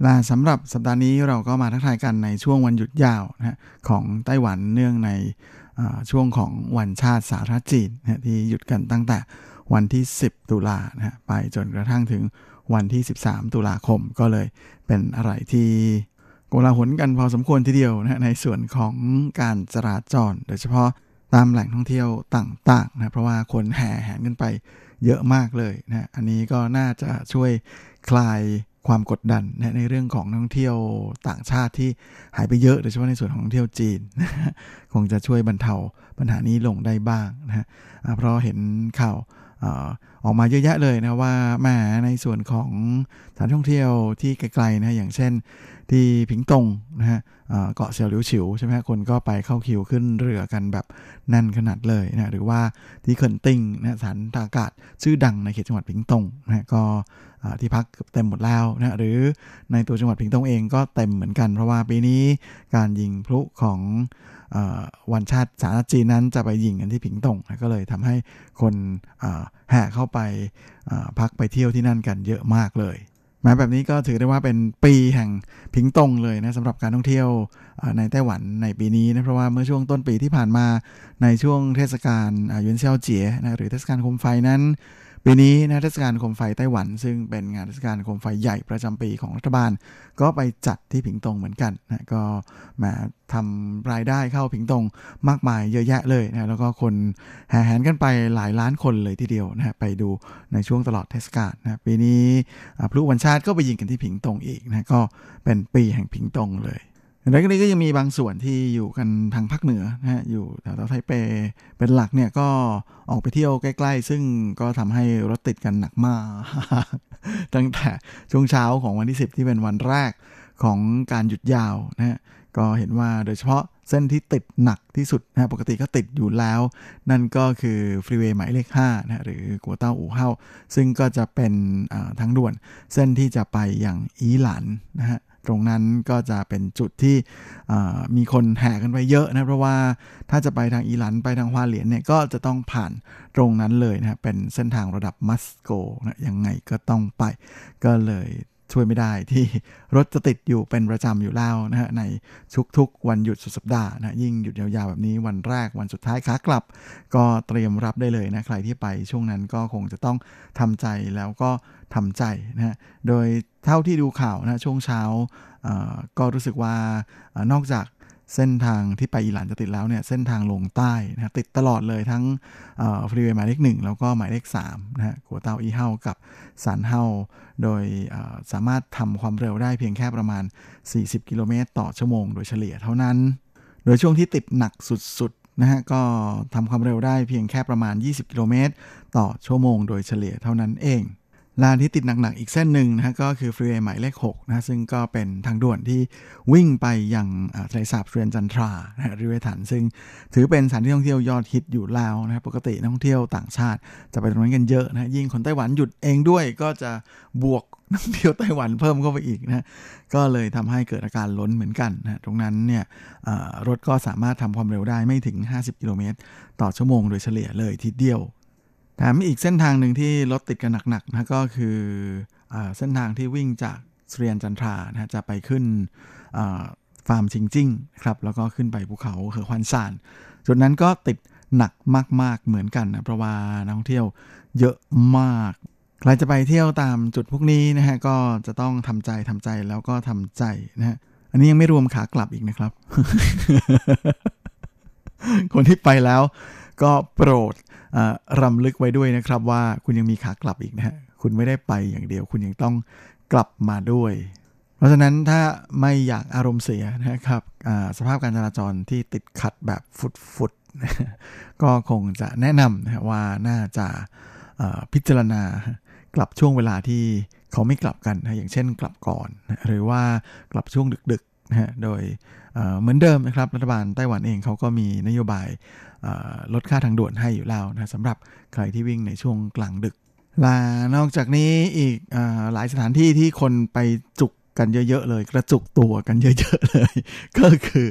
แลาสำหรับสัปดาห์นี้เราก็มาทักทายกันในช่วงวันหยุดยาวนะของไต้หวันเนื่องในช่วงของวันชาติสาธารณจีนนะที่หยุดกันตั้งแต่วันที่ 10 ตุลานะไปจนกระทั่งถึงวันที่ 13 ตุลาคมก็เลยเป็นอะไรที่โกลาหลกันพอสมควรทีเดียวนะในส่วนของการจราจร โดยเฉพาะตามแหล่งท่องเที่ยวต่างๆนะเพราะว่าคนแห่แหนกันไปเยอะมากเลยนะอันนี้ก็น่าจะช่วยคลาย ความกดดันนะในเรื่องของนักท่องเที่ยวต่างชาติที่หายไปเยอะโดยเฉพาะในส่วนของนักท่องเที่ยวจีนนะคงจะช่วยบรรเทาปัญหานี้ลงได้บ้างนะฮะเพราะเห็นข่าวออออกมาเยอะแยะเลยนะว่าแหมในส่วนของสถานท่องเที่ยวที่ไกลๆนะอย่างเช่น ที่ผิงตงนะฮะเกาะเซียวหลิวฉิวใช่ไหมฮะคนก็ไปเข้าคิวขึ้นเรือกันแบบแน่นขนาดเลยนะหรือว่าที่เคินติงนะสถานทางอากาศชื่อดังในเขตจังหวัดผิงตงนะฮะก็ที่พักเกือบเต็มหมดแล้วนะหรือในตัวจังหวัดผิงตงเองก็เต็มเหมือนกัน เพราะว่าปีนี้การยิงพลุของอวันชาติสาธารณจีนนั้นจะไปยิงกันที่ผิงตงนะก็เลยทำให้คนแห่เข้าไปพักไปเที่ยวที่นั่นกันเยอะมากเลย มาแบบนี้ก็ถือได้ว่าเป็นปีแห่งพิงตงเลยนะสำหรับการท่องเที่ยวในไต้หวันในปีนี้นะเพราะว่าเมื่อช่วงต้นปีที่ผ่านมาในช่วงเทศกาลหยวนเซียวเจียนะหรือเทศกาลโคมไฟนั้น ปีนี้นะเทศกาลโคมไฟไต้หวัน ซึ่งเป็นงานเทศกาลโคมไฟใหญ่ประจำปีของรัฐบาล ก็ไปจัดที่ผิงตงเหมือนกันนะก็มาทำรายได้เข้าผิงตงมากมายเยอะแยะเลยนะแล้วก็คนแห่แหนกันไปหลายล้านคนเลยทีเดียวนะไปดูในช่วงตลอดเทศกาลนะปีนี้พลุวันชาติก็ไปยิงกันที่ผิงตงอีกนะก็เป็นปีแห่งผิงตงเลย แล้วก็นี้ก็ยังมีบางส่วนที่อยู่กันทางภาคเหนือนะฮะอยู่แถวไทเปเป็นหลักเนี่ยก็ออกไปเที่ยวใกล้ ๆ ซึ่งก็ทำให้รถติดกันหนักมาก ตั้งแต่ช่วงเช้าของวันที่ 10 ที่เป็นวันแรกของการหยุดยาวนะฮะก็เห็นว่าโดยเฉพาะเส้นที่ติดหนักที่สุดนะฮะปกติก็ติดอยู่แล้ว นั่นก็คือฟรีเวย์หมายเลข5นะฮะหรือกัวเต้าอู่เฮาซึ่งก็จะเป็นอ่าทางด่วนเส้นที่จะไปอย่างอีหลันนะฮะ ตรงนั้นก็จะเป็นจุดที่มีคนแห่กันไปเยอะนะเพราะว่าถ้าจะไปทางอีหลันไปทางฮวาเหลียนเนี่ยก็จะต้องผ่านตรงนั้นเลยนะฮะเป็นเส้นทางระดับมัสโกนะยังไงก็ต้องไปก็เลย ช่วยไม่ได้ที่รถจะติดอยู่เป็นประจำอยู่แล้วนะฮะในทุกๆ วันหยุดสุดสัปดาห์นะยิ่งหยุดยาวๆแบบนี้วันแรกวันสุดท้ายขากลับ ก็เตรียมรับได้เลยนะใครที่ไปช่วงนั้นก็คงจะต้องทำใจแล้วก็ทำใจนะฮะโดยเท่าที่ดูข่าวนะช่วงเช้าก็รู้สึกว่านอกจาก เส้นทางที่ไปอีหลันจะติดแล้วเนี่ยเส้นทางลงใต้นะฮะติดตลอดเลยทั้งฟรีเวย์หมายเลขหนึ่งแล้วก็หมายเลข3นะฮะกัวเตาอีเฮากับสันเฮาโดยสามารถทำความเร็วได้เพียงแค่ประมาณ 40 กิโลเมตรต่อชั่วโมงโดยเฉลี่ยเท่านั้น โดยช่วงที่ติดหนักสุดๆนะฮะก็ทำความเร็วได้เพียงแค่ประมาณ 20 กิโลเมตร ต่อชั่วโมงโดยเฉลี่ยเท่านั้นเอง ลานที่ติดหนักๆอีกเส้นหนึ่งนะฮะก็คือฟรีเวย์หมายเลข6นะซึ่งก็เป็นทางด่วนที่วิ่งไปยังอ่าทะเลสาบเรียนจันทรานะฮะริเวถัน ซึ่งถือเป็นสถานที่ท่องเที่ยวยอดฮิตอยู่แล้วนะปกตินักท่องเที่ยวต่างชาติจะไปตรงนั้นกันเยอะนะยิ่งคนไต้หวันหยุดเองด้วยก็จะบวกนักท่องเที่ยวไต้หวันเพิ่มเข้าไปอีกนะก็เลยทำให้เกิดอาการล้นเหมือนกันนะตรงนั้นเนี่ยรถก็สามารถทำความเร็วได้ไม่ถึง 50 กิโลเมตร ต่อชั่วโมงโดยเฉลี่ยเลยทีเดียว มีอีกเส้นทางหนึ่งที่รถติดกันหนักๆนะก็คืออเส้นทางที่วิ่งจากเรียนจันทรานะจะไปขึ้นฟาร์มชิงจิ้งครับแล้วก็ขึ้นไปภูเขาเหอควันซานจุดนั้นก็ติดหนักมาก ๆเหมือนกันนะเพราะว่านักท่องเที่ยวเยอะมากใครจะไปเที่ยวตามจุดพวกนี้นะฮะก็จะต้องทำใจทำใจแล้วก็ทำใจนะฮะอันนี้ยังไม่รวมขากลับอีกนะครับ คนที่ไปแล้ว ก็โปรดรำลึกไว้ด้วยนะครับว่าคุณยังมีขากลับอีกนะฮะคุณไม่ได้ไปอย่างเดียว คุณยังต้องกลับมาด้วย เพราะฉะนั้นถ้าไม่อยากอารมณ์เสียนะครับสภาพการจราจรที่ติดขัดแบบฟุดๆก็คงจะแนะนำนะว่าน่าจะพิจารณากลับช่วงเวลาที่เขาไม่กลับกันนะอย่างเช่นกลับก่อน หรือว่ากลับช่วงดึกๆนะโดย เหมือนเดิมนะครับรัฐบาลไต้หวันเองเขาก็มีนโยบายลดค่าทางด่วนให้อยู่แล้วนะสำหรับใครที่วิ่งในช่วงกลางดึกลานอกจากนี้อีกอหลายสถานที่ที่คนไปจุก กันเยอะๆเลย กระจุกตัวกันเยอะๆเลย ก็คือ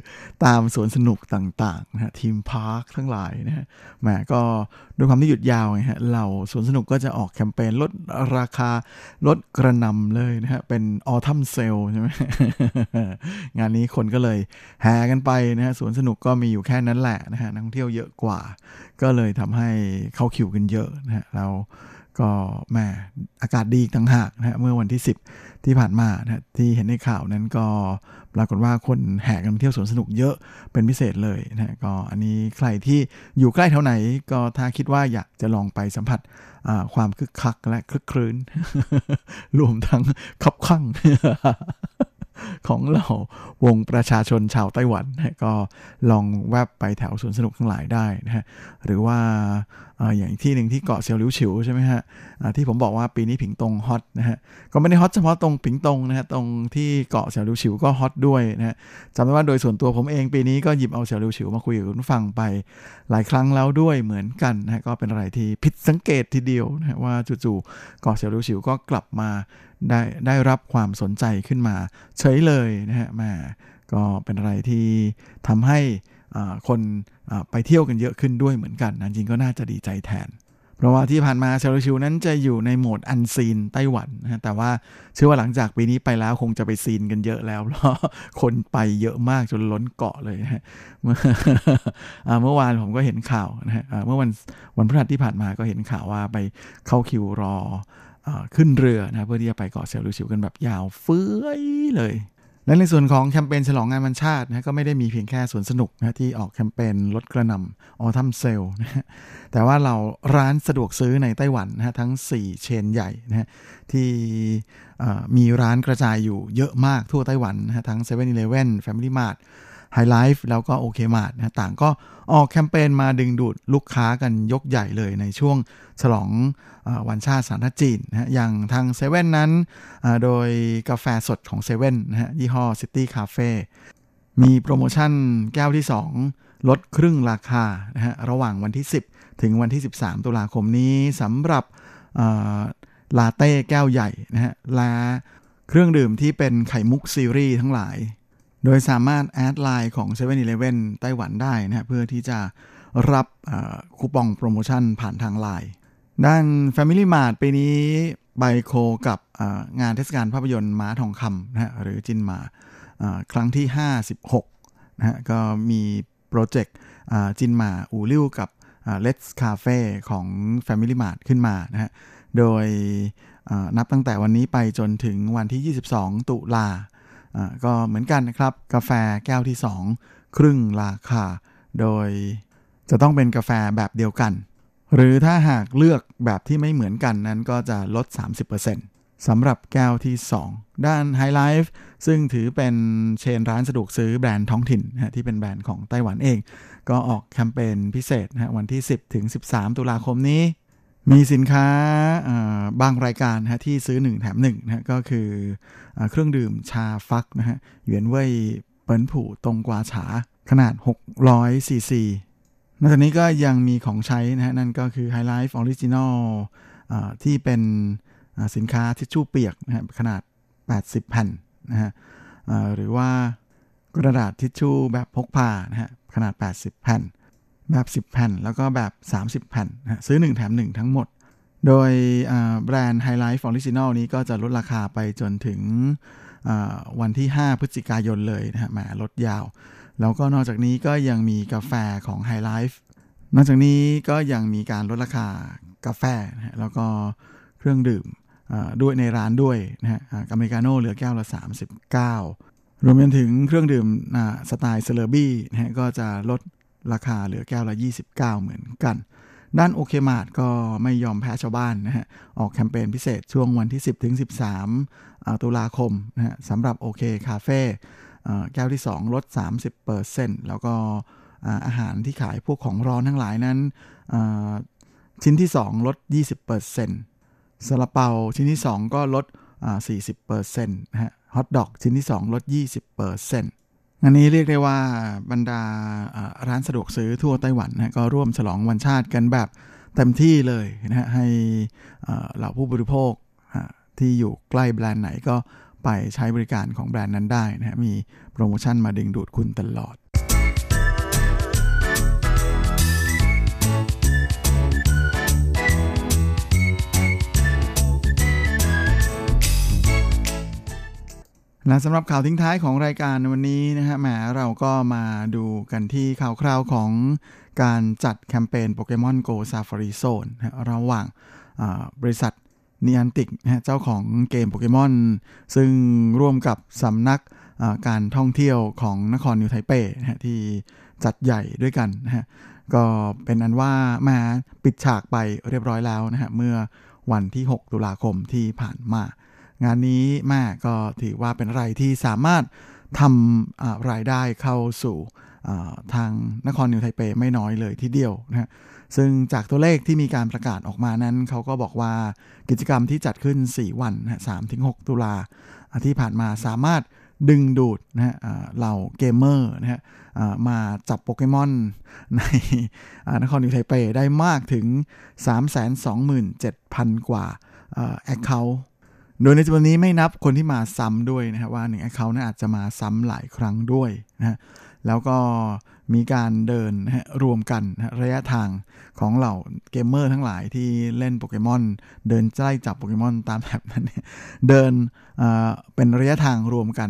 ตามสวนสนุกต่างๆนะฮะ theme park ทั้งหลายนะฮะแหมก็ด้วยความที่หยุดยาวไงฮะเราสวนสนุกก็จะออกแคมเปญลดราคาลดกระหน่ำเลยนะฮะเป็น autumn sale ใช่ไหมงานนี้คนก็เลยแห่กันไปนะฮะสวนสนุกก็มีอยู่แค่นั้นแหละนะฮะนักท่องเที่ยวเยอะกว่า ก็เลยทำให้เข้าคิวกันเยอะนะฮะเรา ก็แหมอากาศดีต่างหากนะฮะเมื่อวันที่ 10 ที่ผ่านมานะฮะที่เห็นในข่าวนั้นก็ปรากฏว่าคนแห่กันเที่ยวสวนสนุกเยอะเป็นพิเศษเลยนะฮะก็อันนี้ใครที่อยู่ใกล้แถวไหน ก็ถ้าคิดว่าอยากจะลองไปสัมผัสความคึกคักและคลึกครื้นรวมทั้งคับข้าง ของเราวงประชาชนชาวไต้หวันนะก็ลองแวบไปแถวสวนสนุกทั้งหลายได้นะฮะหรือว่าอย่างที่หนึ่งที่เกาะเซียวหลิวฉิวใช่ไหมฮะที่ผมบอกว่าปีนี้ผิงตงฮอตนะฮะก็ไม่ได้ฮอตเฉพาะตรงผิงตงนะฮะตรงที่เกาะเซียวหลิวฉิวก็ฮอตด้วยนะฮะจำได้ว่าโดยส่วนตัวผมเองปีนี้ก็หยิบเอาเซียวหลิวฉิวมาคุยกับคุณฟังไปหลายครั้งแล้วด้วยเหมือนกันนะฮะก็เป็นอะไรที่ผิดสังเกตทีเดียวนะฮะว่าจู่ๆเกาะเซียวหลิวฉิวก็กลับมา ได้ได้รับความสนใจขึ้นมาเฉยเลยนะฮะแมาก็เป็นอะไรที่ทำให้คนไปเที่ยวกันเยอะขึ้นด้วยเหมือนกันนะจริงก็น่าจะดีใจแทน เพราะว่าที่ผ่านมาเสี่ยวหลิวชิวนั้นจะอยู่ในโหมด unseen ไต้หวันนะฮะแต่ว่าเชื่อว่าหลังจากปีนี้ไปแล้วคงจะไป seen กันเยอะแล้วเพราะคนไปเยอะมากจนล้นเกาะเลยนะฮะเมื่อเมื่อวานผมก็เห็นข่าวนะฮะเมื่อวันวันพฤหัสที่ผ่านมาก็เห็นข่าวว่าไปเข้าคิวรอ ขึ้นเรือนะเพื่อที่จะไปเกาะเสี่ยวหลิวชิวกันแบบยาวเฟื้อยเลยและในส่วนของแคมเปญฉลองงานวันชาตินะก็ไม่ได้มีเพียงแค่สวนสนุกนะที่ออกแคมเปญลดกระหน่ำ autumn sale นะแต่ว่าเราร้านสะดวกซื้อในไต้หวันนะทั้ง 4 เชนใหญ่นะที่มีร้านกระจายอยู่เยอะมากทั่วไต้หวันนะฮะทั้ง7 e เ e ่ e อ Family Mart High Life แล้วก็โอเคมาร์ทนะต่างก็ออกแคมเปญมาดึงดูดลูกค้ากันยกใหญ่เลยในช่วงฉลองอวันชาติสาธารณรัฐจีนนะฮะอย่างทางเซเว่นนั้น โดยกาแฟสดของเซเว่นนะฮะยี่ห้อ City Cafe มีโปรโมชั่นแก้วที่ 2 ลดครึ่งราคานะฮะระหว่างวันที่ 10 ถึงวันที่ 13 ตุลาคมนี้สำหรับลาเต้แก้วใหญ่นะฮะและเครื่องดื่มที่เป็นไข่มุกซีรีส์ทั้งหลาย โดยสามารถแอดไลน์ของ 7 e เ e ่ e อไต้หวันได้นะเพื่อที่จะรับคูปองโปรโมชั่นผ่านทางไลน์ด้าน Family Mart ปีนี้ไบโคกับงานเทศกาลภาพยนตร์ม้าทองคำนะฮะหรือจินมาครั้งที่ 56นะฮะก็มีโปรเจกต์จินมาอูริ้วกับอ่า Let's Cafe ของ Family Mart ขึ้นมานะฮะโดยนับตั้งแต่วันนี้ไปจนถึงวันที่ 22 ตุลาอ่า ก็เหมือนกันนะครับ กาแฟแก้วที่ 2 ครึ่งราคา โดยจะต้องเป็นกาแฟแบบเดียวกัน หรือถ้าหากเลือกแบบที่ไม่เหมือนกันนั้นก็จะลด 30%สำหรับแก้วที่ 2 ด้าน High Life ซึ่งถือเป็นเชนร้านสะดวกซื้อแบรนด์ท้องถิ่นนะที่เป็นแบรนด์ของไต้หวันเอง ก็ออกแคมเปญพิเศษนะวันที่ 10 ถึง 13 ตุลาคมนี้ มีสินค้าบางรายการนะฮะที่ซื้อ 1 แถม1นะฮะก็คืออเครื่องดื่มชาฟักนะฮะเหวียนเว่ยเปิ้นผู่ตรงกวาฉาขนาด 600ซีซีนอกจากนี้ก็ยังมีของใช้นะฮะนั่นก็คือ High Life Original ที่เป็นสินค้าทิชชู่เปียกนะฮะขนาด 80 แผ่นนะฮะหรือว่ากระดาษทิชชู่แบบพกพานะฮะขนาด 80 แผ่น แบบ 10 แผ่น แล้วก็แบบ 30 แผ่นนะซื้อ 1 แถม 1 ทั้งหมด โดยแบรนด์ High Life Original นี้ก็จะลดราคาไปจนถึงวันที่ 5 พฤศจิกายนเลยนะฮะแหมลดยาว แล้วก็นอกจากนี้ก็ยังมีกาแฟของ High Life นอกจากนี้ก็ยังมีการลดราคากาแฟนะฮะแล้วก็เครื่องดื่มด้วยในร้านด้วยนะฮะอาอเมริกาโน่เหลือแก้วละ 39 รวมไปถึงเครื่องดื่มสไตล์เซเลบี้นะฮะก็จะลด ราคาเหลือแก้วละ 29 เหมือนกัน ด้าน OK Mart ก็ไม่ยอมแพ้ชาวบ้านนะฮะ ออกแคมเปญพิเศษช่วงวันที่ 10 ถึง 13อ่าตุลาคมนะฮะสำหรับ OK Cafeแก้วที่ 2 ลด 30%แล้วก็อาหารที่ขายพวกของร้อนทั้งหลายนั้น ชิ้นที่ 2 ลด 20%ซาลาเปาชิ้นที่ 2 ก็ลดอ่า40%นะฮะ ฮอทดอกชิ้นที่ 2 ลด 20% งานนี้เรียกได้ว่าบรรดาร้านสะดวกซื้อทั่วไต้หวันนะก็ร่วมฉลองวันชาติกันแบบเต็มที่เลยนะฮะให้เหล่าผู้บริโภคที่อยู่ใกล้แบรนด์ไหนก็ไปใช้บริการของแบรนด์นั้นได้นะฮะมีโปรโมชั่นมาดึงดูดคุณตลอด และสำหรับข่าวทิ้งท้ายของรายการวันนี้นะฮะแหมเราก็มาดูกันที่ข่าวคราวของการจัดแคมเปญโปเกมอน Go Safari Zone นระหว่างบริษัทนีอันติกนะเจ้าของเกมโปเกมอนซึ่งร่วมกับสำนักการท่องเที่ยวของนครนิวไทเปนะที่จัดใหญ่ด้วยกันนะฮะก็เป็นอันว่ามาปิดฉากไปเรียบร้อยแล้วนะฮะเมื่อวันที่ 6 ตุลาคมที่ผ่านมา งานนี้แม่ก็ถือว่าเป็นอะไรที่สามารถทำรายได้เข้าสู่ทางนครนิวไทเปไม่น้อยเลยทีเดียวนะฮะซึ่งจากตัวเลขที่มีการประกาศออกมานั้น เขาก็บอกว่ากิจกรรมที่จัดขึ้น 4 วันนะฮะ3-6 ตุลาที่ผ่านมาสามารถดึงดูดนะฮะเหล่าเกมเมอร์นะฮะมาจับโปเกมอนในนครนิวไทเปได้มากถึง 327,000 กว่า account โดยในจำนวนนี้ไม่นับคนที่มาซ้ำด้วยนะครับว่าหนึ่ง account นั้นอาจจะมาซ้ำหลายครั้งด้วยนะฮะแล้วก็มีการเดินนะฮะรวมกันนะระยะทางของเหล่าเกมเมอร์ทั้งหลายที่เล่นโปเกมอนเดินไล่จับโปเกมอนตามแบบนั้นเนี่ยเดินเเป็นระยะทางรวมกัน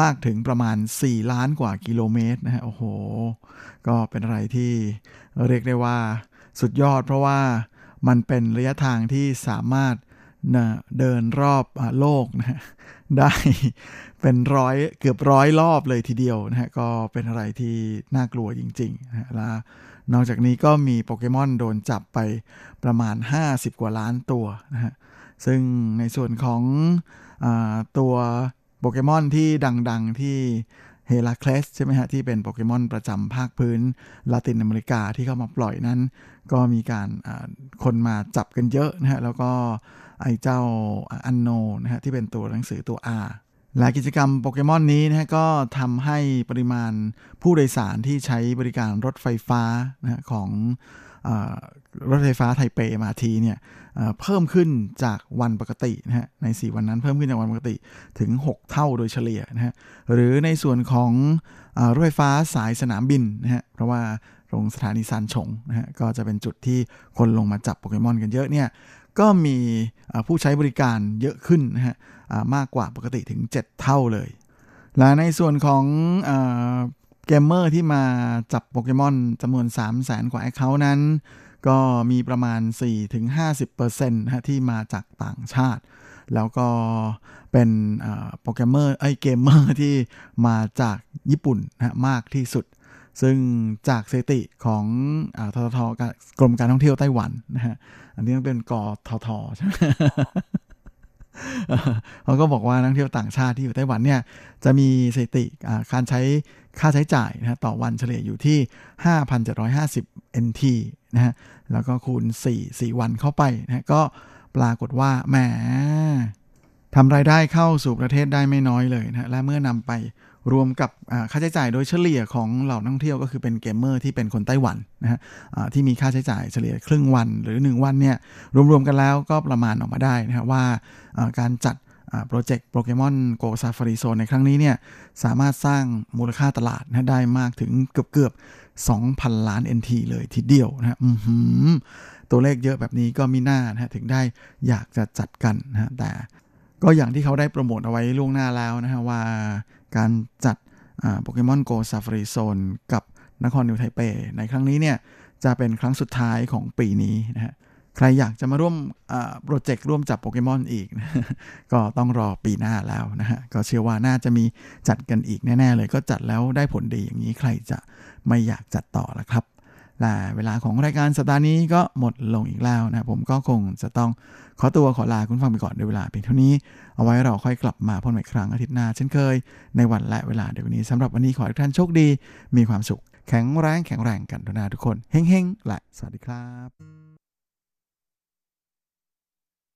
มากถึงประมาณ 4 ล้านกว่ากิโลเมตรนะฮะโอ้โห ก็เป็นอะไรที่เรียกได้ว่าสุดยอดเพราะว่ามันเป็นระยะทางที่สามารถ นะเดินรอบอโลกนะฮะได้เป็นร้อยเกือบร้อยรอบเลยทีเดียวนะฮะก็เป็นอะไรที่น่ากลัวจริงๆนะและนอกจากนี้ก็มีโปเกมอนโดนจับไปประมาณ 50 กว่าล้านตัวนะฮะซึ่งในส่วนของอตัวโปเกมอนที่ดังๆที่เฮล a คลสใช่ไหมฮะ ที่เป็นโปเกมอนประจำภาคพื้นลาตินอเมริกาที่เข้ามาปล่อยนั้น ก็มีการคนมาจับกันเยอะนะฮะ แล้วก็ ไอ้เจ้าอันโนนะฮะที่เป็นตัวหนังสือตัว R และกิจกรรมโปเกมอนนี้นะฮะก็ทำให้ปริมาณผู้โดยสารที่ใช้บริการรถไฟฟ้านะฮะของอรถไฟฟ้าไทเปมาทีเนี่ยเพิ่มขึ้นจากวันปกตินะฮะใน 4 วันนั้นเพิ่มขึ้นจากวันปกติถึง 6 เท่าโดยเฉลี่ยนะฮะหรือในส่วนของอรถไฟฟ้าสายสนามบินนะฮะเพราะว่าตรงสถานีซานฉงนะฮะก็จะเป็นจุดที่คนลงมาจับโปเกมอนกันเยอะเนี่ย ก็มีผู้ใช้บริการเยอะขึ้นนะฮะมากกว่าปกติถึง 7 เท่าเลย และในส่วนของเกมเมอร์ที่มาจับโปเกมอนจำนวน 3 แสนกว่า account นั้น ก็มีประมาณ 4-50%นะฮะที่มาจากต่างชาติ แล้วก็เป็นโปรแกรมเมอร์เอ้ยเกมเมอร์ที่มาจากญี่ปุ่นนะมากที่สุด ซึ่งจากสถิติของอทททกรมการท่องเที่ยวไต้หวันนะฮะ อันนี้ต้องเป็นกททใช่ไหมเขาก็บอกว่านักท่องเที่ยวต่างชาติที่อยู่ไต้หวันเนี่ยจะมีสถิติการใช้ค่าใช้จ่ายนะฮะต่อวันเฉลี่ยอยู่ที่ 5,750 NT นะฮะ แล้วก็คูณ 4 4 วันเข้าไปนะฮะก็ปรากฏว่าแหมทำรายได้เข้าสู่ประเทศได้ไม่น้อยเลยนะฮะและเมื่อนำไป รวมกับค่าใช้จ่ายโดยเฉลี่ยของเหล่านักท่องเที่ยวก็คือเป็นเกมเมอร์ที่เป็นคนไต้หวันนะฮะที่มีค่าใช้จ่ายเฉลี่ยครึ่งวันหรือ 1 วันเนี่ยรวมๆกันแล้วก็ประมาณออกมาได้นะครับว่าการจัดโปรเจกต์ Pokemon GO Safari Zone ในครั้งนี้เนี่ยสามารถสร้างมูลค่าตลาดนะได้มากถึงเกือบเกือบ 2,000 ล้าน NT เลยทีเดียวนะฮะอื้อหือตัวเลขเยอะแบบนี้ก็มิน่านะฮะถึงได้อยากจะจัดกันนะฮะแต่ก็อย่างที่เขาได้โปรโมทเอาไว้ล่วงหน้าแล้วนะฮะว่า การจัด Pokemon GO Safari Zone กับนครนิวไทเป ในครั้งนี้เนี่ยจะเป็นครั้งสุดท้ายของปีนี้นะฮะใครอยากจะมาร่วมโปรเจกต์ร่วมจับโปเกมอนอีกนะก็ต้องรอปีหน้าแล้วนะฮะก็เชื่อว่าน่าจะมีจัดกันอีกแน่ ๆ เลยก็จัดแล้วได้ผลดีอย่างนี้ใครจะไม่อยากจัดต่อละครับ และเวลาของรายการสัปดาห์นี้ก็หมดลงอีกแล้วนะผมก็คงจะต้องขอตัวขอลาคุณฟังไปก่อนในเวลาเพียงเท่านี้ เอาไว้เราค่อยกลับมาพบกันอีกครั้งอาทิตย์หน้าเช่นเคย ในวันและเวลาเดียวกันนี้สำหรับวันนี้ขอให้ทุกท่านโชคดี มีความสุข แข็งแรงแข็งแรงกันทุกนาทุกคนเฮ้งๆและสวัสดีครับ